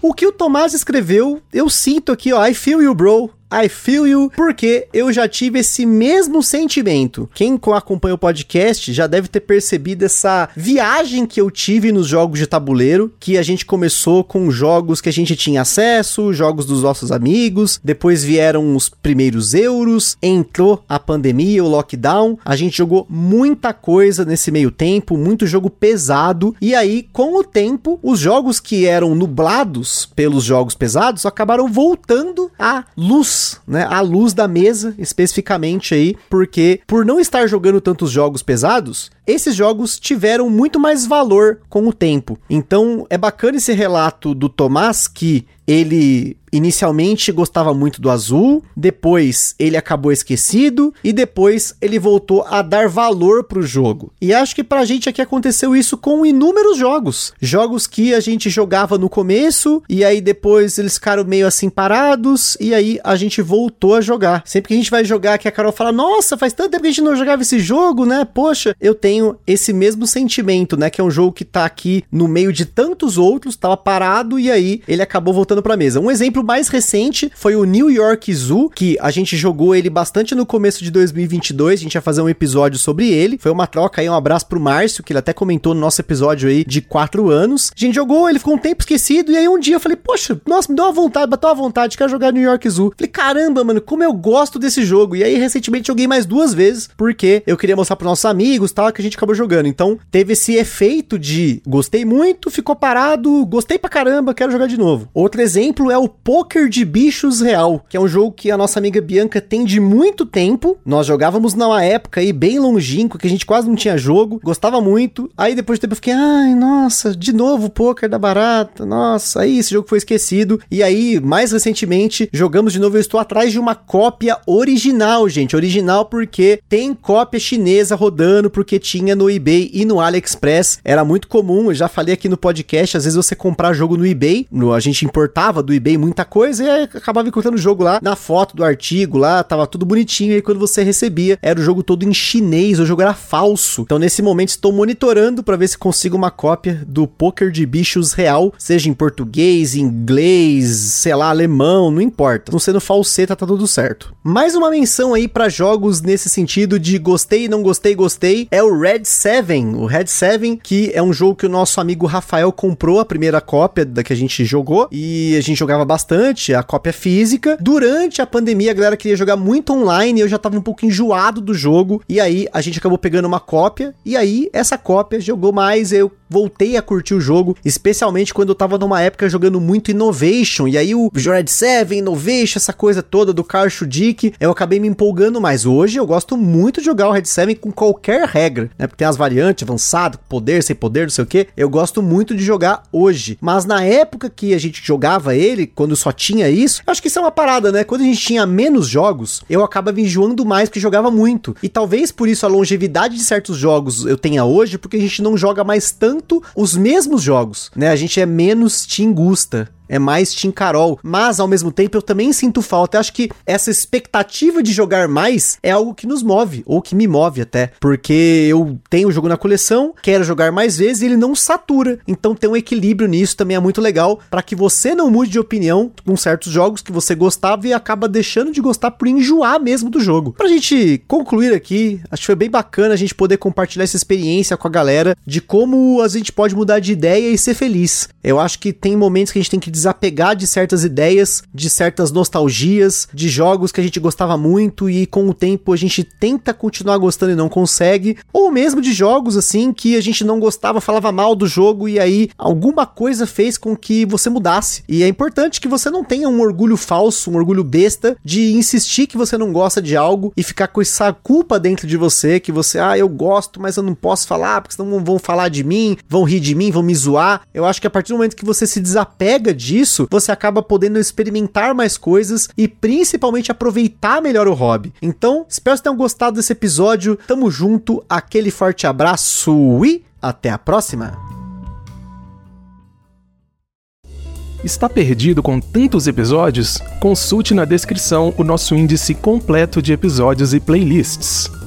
O que o Tomás escreveu, eu sinto aqui, ó, I feel you, bro. I feel you, porque eu já tive esse mesmo sentimento. Quem acompanha o podcast já deve ter percebido essa viagem que eu tive nos jogos de tabuleiro, que a gente começou com jogos que a gente tinha acesso, jogos dos nossos amigos, depois vieram os primeiros euros, entrou a pandemia, o lockdown, a gente jogou muita coisa nesse meio tempo, muito jogo pesado, e aí com o tempo, os jogos que eram nublados pelos jogos pesados acabaram voltando à luz né, a luz da mesa, especificamente aí, porque por não estar jogando tantos jogos pesados, esses jogos tiveram muito mais valor com o tempo. Então é bacana esse relato do Tomás que ele inicialmente gostava muito do azul, depois ele acabou esquecido e depois ele voltou a dar valor pro jogo. E acho que pra gente aqui aconteceu isso com inúmeros jogos. Jogos que a gente jogava no começo e aí depois eles ficaram meio assim parados e aí a gente voltou a jogar. Sempre que a gente vai jogar que a Carol fala: "Nossa, faz tanto tempo que a gente não jogava esse jogo, né? Poxa, eu tenho esse mesmo sentimento, né, que é um jogo que tá aqui no meio de tantos outros, tava parado e aí ele acabou voltando voltando pra mesa. Um exemplo mais recente foi o New York Zoo, que a gente jogou ele bastante no começo de 2022, a gente ia fazer um episódio sobre ele. Foi uma troca aí, um abraço pro Márcio, que ele até comentou no nosso episódio aí de 4 anos. A gente jogou, ele ficou um tempo esquecido, e aí um dia eu falei, poxa, nossa, me deu uma vontade, bateu uma vontade, quero jogar New York Zoo. Falei, caramba, mano, como eu gosto desse jogo. E aí, recentemente, joguei mais duas vezes, porque eu queria mostrar pros nossos amigos tal, que a gente acabou jogando. Então, teve esse efeito de gostei muito, ficou parado, gostei pra caramba, quero jogar de novo. Outro exemplo é o Poker de Bichos Real, que é um jogo que a nossa amiga Bianca tem de muito tempo. Nós jogávamos numa época aí bem longínqua, que a gente quase não tinha jogo, gostava muito. Aí depois de tempo eu fiquei, ai, nossa, de novo Poker da Barata, nossa, aí esse jogo foi esquecido. E aí, mais recentemente, jogamos de novo. Eu estou atrás de uma cópia original, gente. Original porque tem cópia chinesa rodando, porque tinha no eBay e no AliExpress. Era muito comum, eu já falei aqui no podcast, às vezes você comprar jogo no eBay, no, a gente importava do eBay muita coisa e acabava encontrando o jogo lá na foto do artigo lá, tava tudo bonitinho e quando você recebia era o jogo todo em chinês, o jogo era falso. Então nesse momento estou monitorando para ver se consigo uma cópia do Poker de Bichos real, seja em português, inglês, sei lá, alemão, não importa. Não sendo falseta tá tudo certo. Mais uma menção aí para jogos nesse sentido de gostei, não gostei, gostei, é o Red 7. O Red 7 que é um jogo que o nosso amigo Rafael comprou a primeira cópia da que a gente jogou e a gente jogava bastante a cópia física. Durante a pandemia, a galera queria jogar muito online, eu já tava um pouco enjoado do jogo, e aí a gente acabou pegando uma cópia, e aí essa cópia jogou mais, eu voltei a curtir o jogo, especialmente quando eu tava numa época jogando muito Innovation, e aí o Red 7, Innovation, essa coisa toda do Carl Schudick, eu acabei me empolgando mais. Hoje eu gosto muito de jogar o Red 7 com qualquer regra, né? Porque tem as variantes, avançado, poder, sem poder, não sei o que. Eu gosto muito de jogar hoje. Mas na época que a gente jogava ele, quando só tinha isso, acho que isso é uma parada, né? Quando a gente tinha menos jogos, eu acabava enjoando mais porque jogava muito. E talvez por isso a longevidade de certos jogos eu tenha hoje, porque a gente não joga mais tanto os mesmos jogos, né? A gente é menos tingusta. É mais Team Carol. Mas ao mesmo tempo eu também sinto falta. Eu acho que essa expectativa de jogar mais é algo que nos move, ou que me move até. Porque eu tenho o jogo na coleção, quero jogar mais vezes e ele não satura. Então ter um equilíbrio nisso também é muito legal para que você não mude de opinião com certos jogos que você gostava e acaba deixando de gostar por enjoar mesmo do jogo. Pra gente concluir aqui, acho que foi bem bacana a gente poder compartilhar essa experiência com a galera de como a gente pode mudar de ideia e ser feliz. Eu acho que tem momentos que a gente tem que desapegar de certas ideias, de certas nostalgias, de jogos que a gente gostava muito e com o tempo a gente tenta continuar gostando e não consegue, ou mesmo de jogos assim que a gente não gostava, falava mal do jogo e aí alguma coisa fez com que você mudasse. E é importante que você não tenha um orgulho falso, um orgulho besta de insistir que você não gosta de algo e ficar com essa culpa dentro de você que você, ah, eu gosto, mas eu não posso falar porque senão vão falar de mim, vão rir de mim, vão me zoar. Eu acho que a partir do momento que você se desapega disso, você acaba podendo experimentar mais coisas e principalmente aproveitar melhor o hobby. Então, espero que tenham gostado desse episódio. Tamo junto, aquele forte abraço e até a próxima! Está perdido com tantos episódios? Consulte na descrição o nosso índice completo de episódios e playlists.